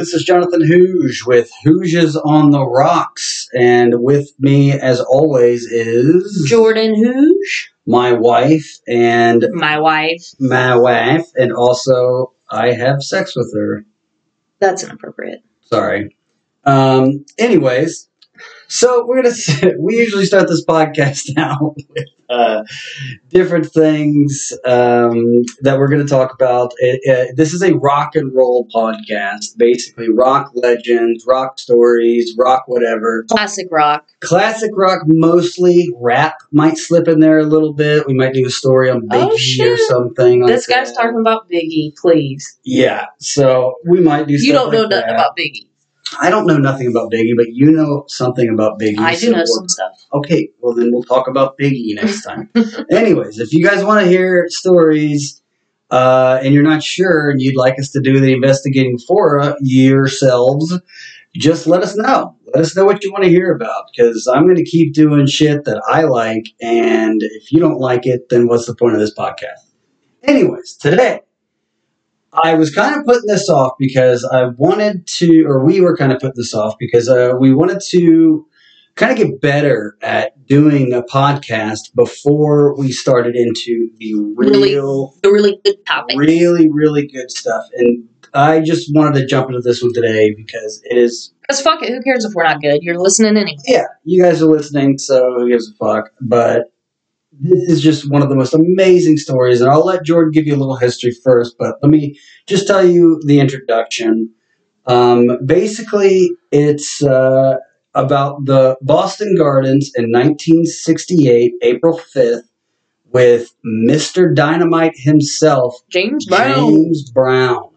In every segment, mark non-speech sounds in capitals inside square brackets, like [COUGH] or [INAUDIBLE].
this is Jonathan Hooge with Hooges on the Rocks, and with me, as always, is Jordan Hooge, my wife and my wife. my wife, and also I have sex with her. That's inappropriate. Sorry. Um, anyways, so we're gonna [LAUGHS] we usually start this podcast [LAUGHS] now with uh, different things um, that we're gonna talk about. It, uh, this is a rock and roll podcast, basically rock legends, rock stories, rock whatever. Classic rock. Classic rock, mostly rap might slip in there a little bit. We might do a story on Oh, Biggie or shit. something. Like This guy's that. talking about Biggie, please. Yeah, so we might do. You don't know like nothing that. about Biggie. I don't know nothing about Biggie, but you know something about Biggie. I so do know some stuff. Okay, well then we'll talk about Biggie next [LAUGHS] time. Anyways, if you guys want to hear stories uh, and you're not sure and you'd like us to do the investigating for uh, yourselves, just let us know. Let us know what you want to hear about because I'm going to keep doing shit that I like, and if you don't like it, then what's the point of this podcast? Anyways, today I was kind of putting this off because I wanted to, or we were kind of putting this off because uh, we wanted to kind of get better at doing a podcast before we started into the Really? real, A really good topic. really, really good stuff. And I just wanted to jump into this one today because it is, Because fuck it, who cares if we're not good? You're listening anyway. yeah, you guys are listening, so who gives a fuck? But this is just one of the most amazing stories, and I'll let Jordan give you a little history first, but let me just tell you the introduction. Um, basically, it's uh, about the Boston Gardens in 1968, April 5th, with Mr. Dynamite himself, James Brown. James Brown,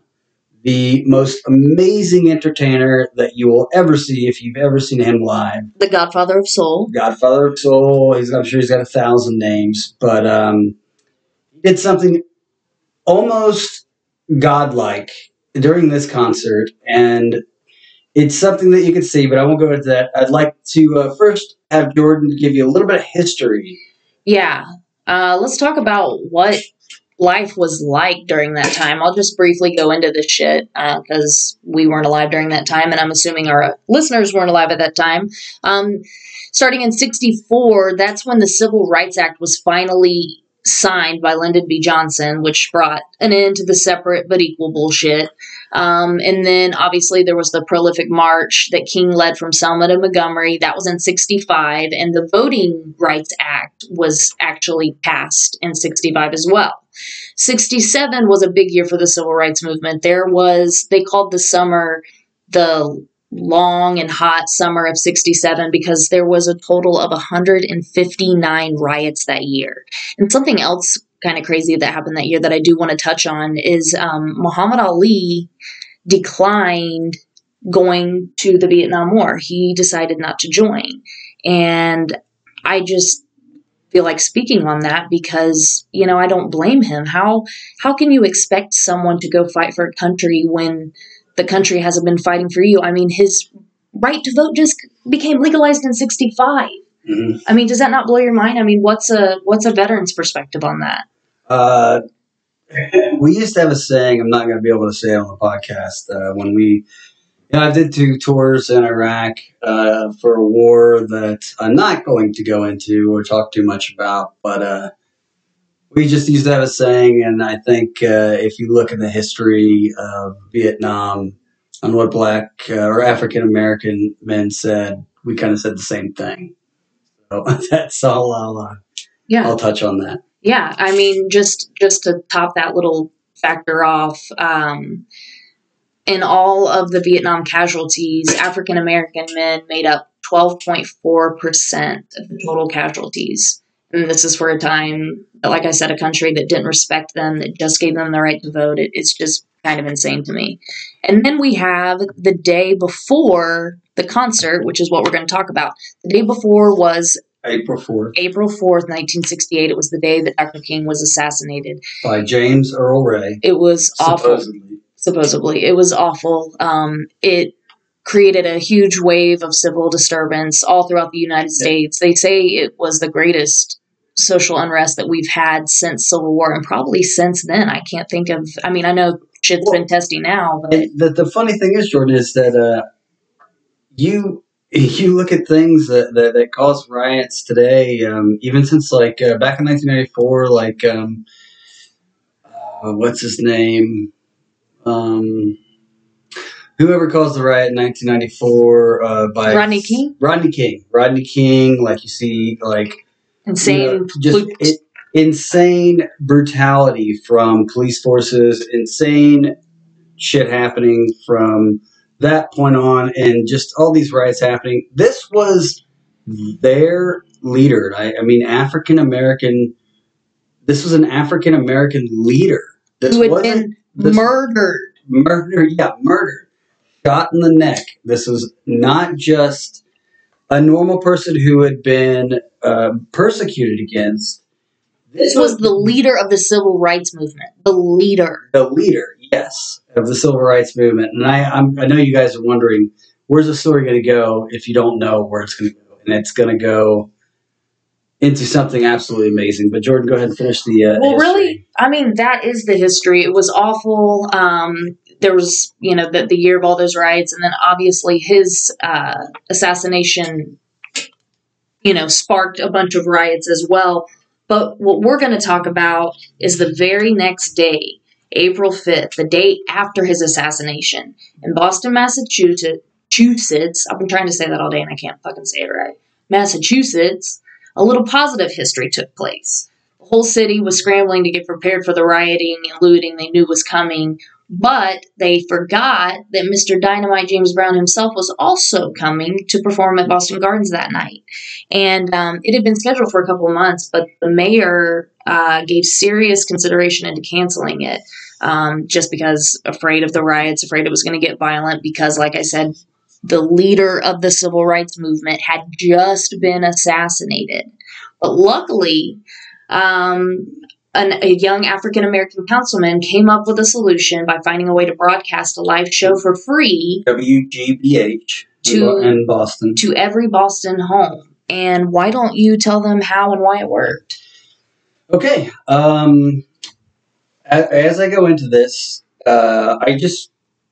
the most amazing entertainer that you will ever see if you've ever seen him live. The Godfather of Soul. Godfather of Soul. He's I'm sure he's got a thousand names, but um, he did something almost godlike during this concert, and it's something that you can see. But I won't go into that. I'd like to uh, first have Jordan give you a little bit of history. Yeah. Uh, let's talk about what life was like during that time. I'll just briefly go into this shit because we weren't alive during that time, and I'm assuming our listeners weren't alive at that time. Um, starting in 64, that's when the Civil Rights Act was finally signed by Lyndon B. Johnson, which brought an end to the separate but equal bullshit. Um, and then obviously there was the prolific march that King led from Selma to Montgomery. That was in 65. And the Voting Rights Act was actually passed in 65 as well. 67 was a big year for the civil rights movement. There was, they called the summer the long and hot summer of 67 because there was a total of 159 riots that year. And something else kind of crazy that happened that year that I do want to touch on is um, Muhammad Ali declined going to the Vietnam War. He decided not to join. And I just feel like speaking on that because, you know, I don't blame him. How how can you expect someone to go fight for a country when the country hasn't been fighting for you? I mean, his right to vote just became legalized in 65. Mhm. I mean, does that not blow your mind? I mean, what's a what's a veteran's perspective on that? Uh, [LAUGHS] we used to have a saying. I'm not going to be able to say it on the podcast. Uh, when we, know, I did two tours in Iraq uh, for a war that I'm not going to go into or talk too much about, but uh, we just used to have a saying, and I think uh, if you look at the history of Vietnam on what Black uh, or African American men said, we kind of said the same thing. So [LAUGHS] that's all I'll uh, Yeah. I'll touch on that. Yeah, I mean, just just to top that little factor off, um, in all of the Vietnam casualties, African American men made up twelve point four percent of the total casualties. And this is for a time, like I said, a country that didn't respect them, that just gave them the right to vote. It, it's just kind of insane to me. And then we have the day before the concert, which is what we're going to talk about. The day before was April 4th. April 4th, 1968. It was the day that Dr. King was assassinated. by James Earl Ray. It was awful, Supposedly. Supposedly. It was awful. Um, it created a huge wave of civil disturbance all throughout the United States. They say it was the greatest social unrest that we've had since Civil War and probably since then. I can't think of, I mean, I know shit's Well- been testy now. But the, the funny thing is, Jordan, is that uh, you [LAUGHS] you look at things that, that, that cause riots today, um, even since like uh, back in 1994, like um, uh, what's his name? Um, whoever caused the riot in 1994 uh, by Rodney King? Rodney King. Rodney King, like you see, like insane. you know, just it, insane brutality from police forces, insane shit happening from that point on, and just all these riots happening. This was their leader. I, I mean, African American. This was an African American leader. This who had wasn't been this- murdered. murder. Yeah, murdered, shot in the neck. This was not just a normal person who had been uh, persecuted against. This was the leader of the civil rights movement. The leader. the leader, yes, of the civil rights movement. And I, I'm, I know you guys are wondering where's the story going to go if you don't know where it's going to go, and it's going to go into something absolutely amazing. But Jordan, go ahead and finish the. Uh, Well, history. really, I mean, that is the history. It was awful. Um, there was, you know, the, the year of all those riots, and then obviously his uh, assassination, you know, sparked a bunch of riots as well. But what we're going to talk about is the very next day, April 5th, the day after his assassination, in Boston, Massachusetts. Massachusetts, I've been trying to say that all day and I can't fucking say it right. Massachusetts, a little positive history took place. The whole city was scrambling to get prepared for the rioting and looting they knew was coming, but they forgot that Mr. Dynamite James Brown himself was also coming to perform at Boston Gardens that night. And um, it had been scheduled for a couple months, but the mayor uh, gave serious consideration into canceling it. Um, just because afraid of the riots, afraid it was going to get violent, because, like I said, the leader of the civil rights movement had just been assassinated. But luckily, um, an, a young African American councilman came up with a solution by finding a way to broadcast a live show for free WGBH To- in Boston. to every Boston home. And why don't you tell them how and why it worked? Okay. Um, as I go into this, uh, I just,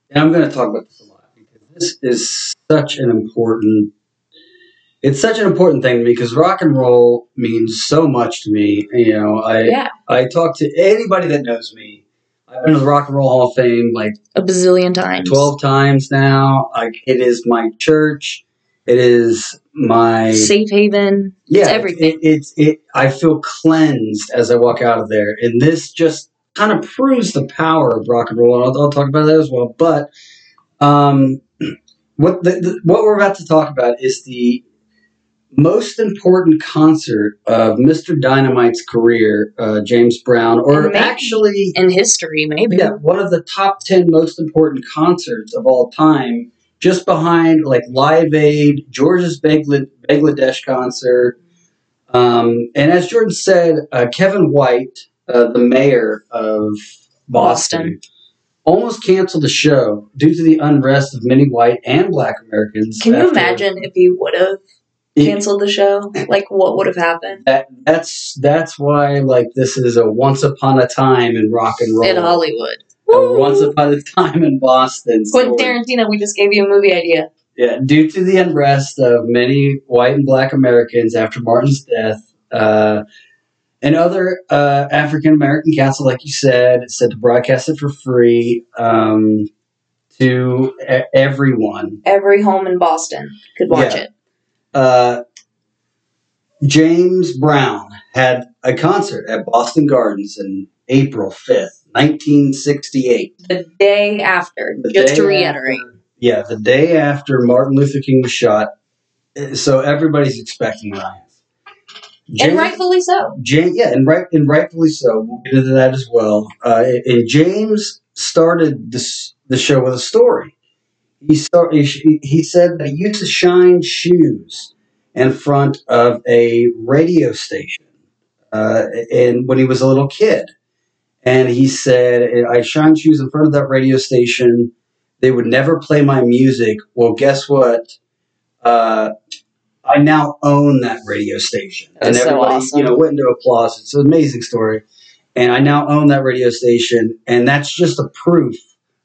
and I'm going to talk about this a lot because this is such an important, it's such an important thing because rock and roll means so much to me. You know, I, Yeah, I talk to anybody that knows me. I've been to the Rock and Roll Hall of Fame like a bazillion times. 12 times now. Like, it is my church. It is my Safe haven. yeah, It's everything. It, it's it. I feel cleansed as I walk out of there, and this just kind of proves the power of rock and roll. And I'll, I'll talk about that as well. But um, what the, the, what we're about to talk about is the most important concert of Mr. Dynamite's career, uh, James Brown, or maybe- actually, In history, maybe. yeah, one of the top 10 most important concerts of all time, just behind like Live Aid, George's Bangla- Bangladesh concert. Um, and as Jordan said, uh, Kevin White, uh, the mayor of Boston, Boston. Almost canceled the show due to the unrest of many white and black Americans. Can you imagine if he would have canceled the show? [LAUGHS] Like, what would have happened? that, that's that's why like this is a once upon a time in rock and roll. In Hollywood. Once upon a time in Boston. Quentin. Tarantino, we just gave you a movie idea. Yeah, due to the unrest of many white and black Americans after Martin's death, uh, and other uh, African American council, like you said, said to broadcast it for free um, to e- everyone. Every home in Boston could watch Yeah. it. Uh, James Brown had a concert at Boston Gardens in April 5th, 1968. The day after, The just day to reiterate. after- yeah, the day after Martin Luther King was shot. Uh, So everybody's expecting and rightfully so. James, yeah, and right and rightfully so. We'll get into that as well. Uh, and James started this the show with a story. He start, he, he said that he used to shine shoes in front of a radio station, uh, and when he was a little kid, and he said, "I shine shoes in front of that radio station. They would never play my music. Well, guess what? Uh, I now own that radio station. That's so everybody, awesome. you know, went into applause. It's an amazing story. and I now own that radio station, and that's just a proof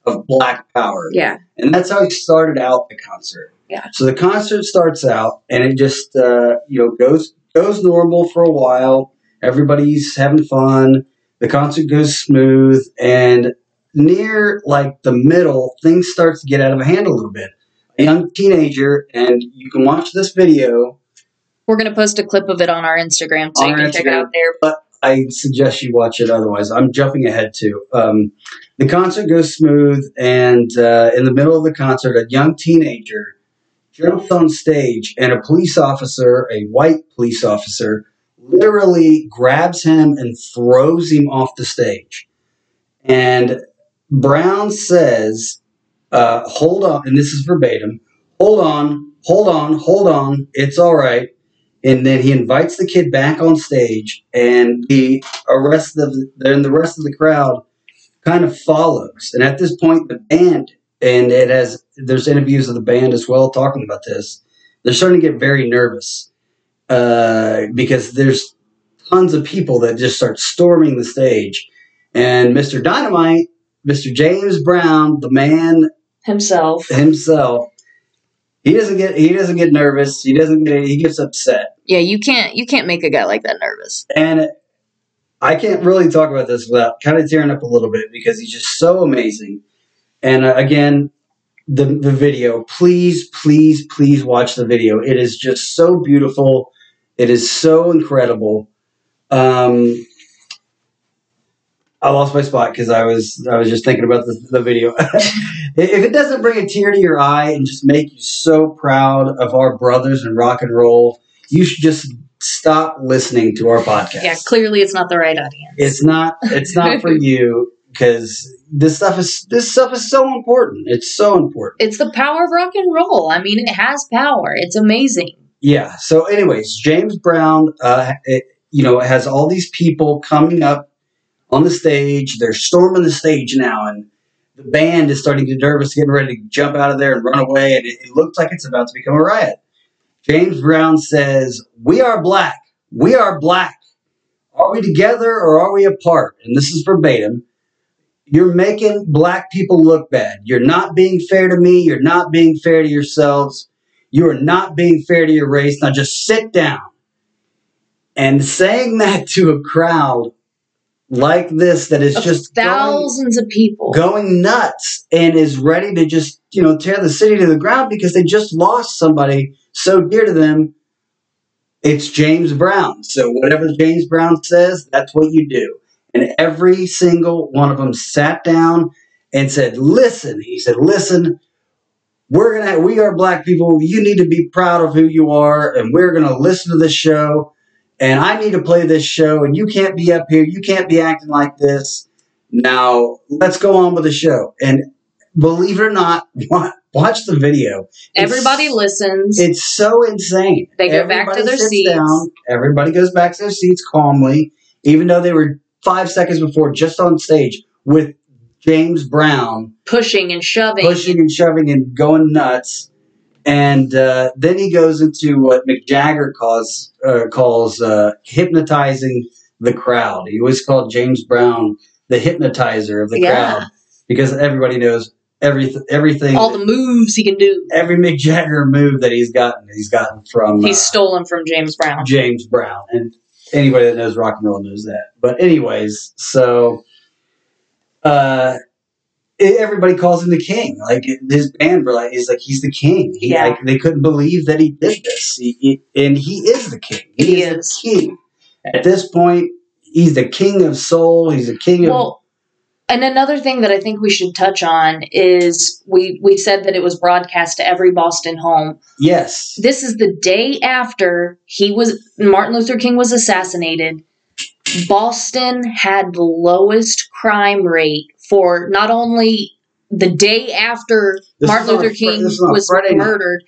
of Black Power. Yeah. And that's how he started out the concert. Yeah. So the concert starts out, and it just uh, you know goes goes normal for a while. Everybody's having fun. The concert goes smooth, and near like the middle, things start to get out of hand a little bit. A young teenager, and you can watch this video. We're going to post a clip of it on our Instagram so On you can check it out there. But I suggest you watch it. Otherwise, I'm jumping ahead too. Um, the concert goes smooth, and uh, in the middle of the concert, a young teenager jumps on stage, and a police officer, a white police officer, literally grabs him and throws him off the stage. And Brown says, uh, "Hold on," and this is verbatim. Hold on, hold on, hold on. It's all right and then he invites the kid back on stage, and the rest of the, then the rest of the crowd kind of follows. And at this point, the band and it has there's interviews of the band as well talking about this. They're starting to get very nervous uh, because there's tons of people that just start storming the stage, and Mr. Dynamite, Mr. James Brown, the man Himself. himself. He doesn't get he doesn't get nervous. He doesn't get he gets upset. Yeah, you can't you can't make a guy like that nervous. And I can't really talk about this without kind of tearing up a little bit because he's just so amazing. And uh, again, the the video, please, please, please watch the video. It is just so beautiful. It is so incredible. Um, I lost my spot because I was I was just thinking about the, the video. [LAUGHS] if it doesn't bring a tear to your eye and just make you so proud of our brothers in rock and roll, you should just stop listening to our podcast. Yeah, clearly it's not the right audience. It's not. It's not for [LAUGHS] you because this stuff is this stuff is so important. It's so important. it's the power of rock and roll. I mean, it has power. It's amazing. Yeah. So, anyways, James Brown, uh, it, you know, has all these people coming up on the stage. They're storming the stage now, and the band is starting to get nervous, getting ready to jump out of there and run away. And it, it looks like it's about to become a riot. James Brown says, "We are black. We are black. Are we together or are we apart?" And this is verbatim. You're making black people look bad. You're not being fair to me. You're not being fair to yourselves. You are not being fair to your race. Now just sit down. And saying that to a crowd like this that is Of just going, thousands of people. going nuts and is ready to just, you know, tear the city to the ground because they just lost somebody so dear to them. It's James Brown. So whatever James Brown says, that's what you do. And every single one of them sat down and said, "Listen," he said, "Listen, we're gonna we are black people you need to be proud of who you are and we're gonna listen to this show and i need to play this show and you can't be up here you can't be acting like this now let's go on with the show and believe it or not [LAUGHS] watch the video It's- Everybody listens. it's so insane They go back to their seats. everybody goes back to their seats calmly even though they were five seconds before just on stage with james brown pushing and shoving. pushing and shoving and going nuts. And uh, then he goes into what Mick Jagger calls uh, calls uh, hypnotizing the crowd. He always called James Brown the hypnotizer of the Yeah. crowd because everybody knows everything. Everything. all the moves he can do. every Mick Jagger move that he's gotten, he's gotten from He's uh, stolen from James Brown. James Brown, and anybody that knows rock and roll knows that. But anyways, so uh, everybody calls him the king. Like his band were like, he's like he's the king. He, Yeah. like, they couldn't believe that he did this, he, he- and he is the king. He, He is, is. the king. At this point, he's the king of soul. He's the king of Well, and another thing that I think we should touch on is we we said that it was broadcast to every Boston home. yes, This is the day after he was Martin Luther King was assassinated. Boston had the lowest crime rate for not only the day after This Martin is on a Luther King this is on a was murdered,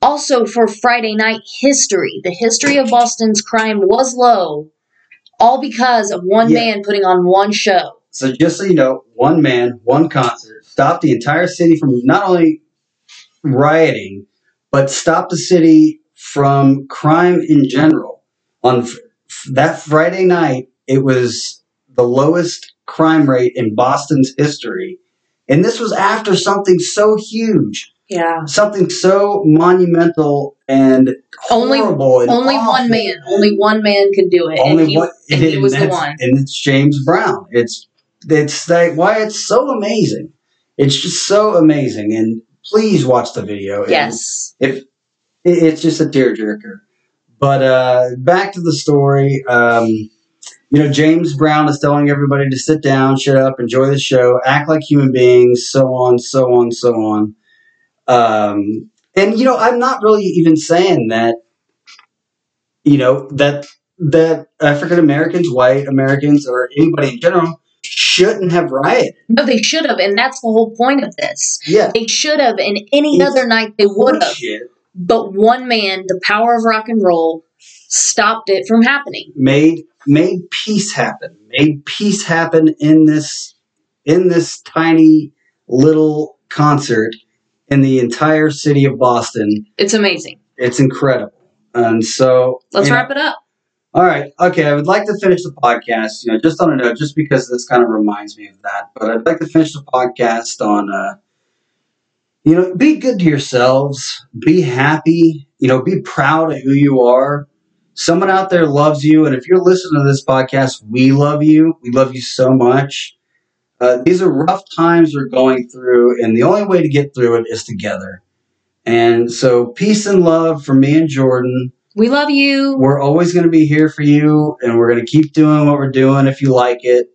also for Friday night history. The history of Boston's crime was low, all because of one Yeah. man putting on one show. So just so you know, one man, one concert stopped the entire city from not only rioting, but stopped the city from crime in general. On f- that Friday night, it was the lowest crime rate in Boston's history. And this was after something so huge, Yeah. something so monumental and Only- horrible. and Only one man. Only one man could do it. Only and he, one, and he was the one. and it's James Brown. It's it's like why it's so amazing. It's just so amazing, and please watch the video. And Yes. if it- it's just a tearjerker. But uh, back to the story. Um, you know, James Brown is telling everybody to sit down, shut up, enjoy the show, act like human beings, so on, so on, so on. Um, and you know, I'm not really even saying that. You know that that African Americans, white Americans, or anybody in general shouldn't have rioted. No, they should have, and that's the whole point of this. Yeah, They should have, and any It's other night they would have. But one man, the power of rock and roll, stopped it from happening. made made peace happen. Made peace happen in this in this tiny little concert in the entire city of boston. It's amazing. it's incredible. And so Let's you know, wrap it up. all right. Okay. I would like to finish the podcast you know just on a note just because this kind of reminds me of that. But i'd like to finish the podcast on uh you know be good to yourselves. Be happy. You know be proud of who you are someone out there loves you and if you're listening to this podcast we love you we love you so much uh, these are rough times we're going through and the only way to get through it is together and so peace and love from me and jordan We love you. we're always going to be here for you and we're going to keep doing what we're doing if you like it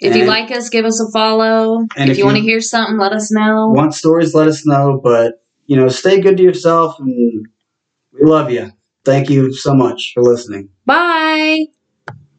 If you like us, give us a follow. And if, if you want to hear something, let us know. want stories let us know but you know stay good to yourself and we love you thank you so much for listening Bye.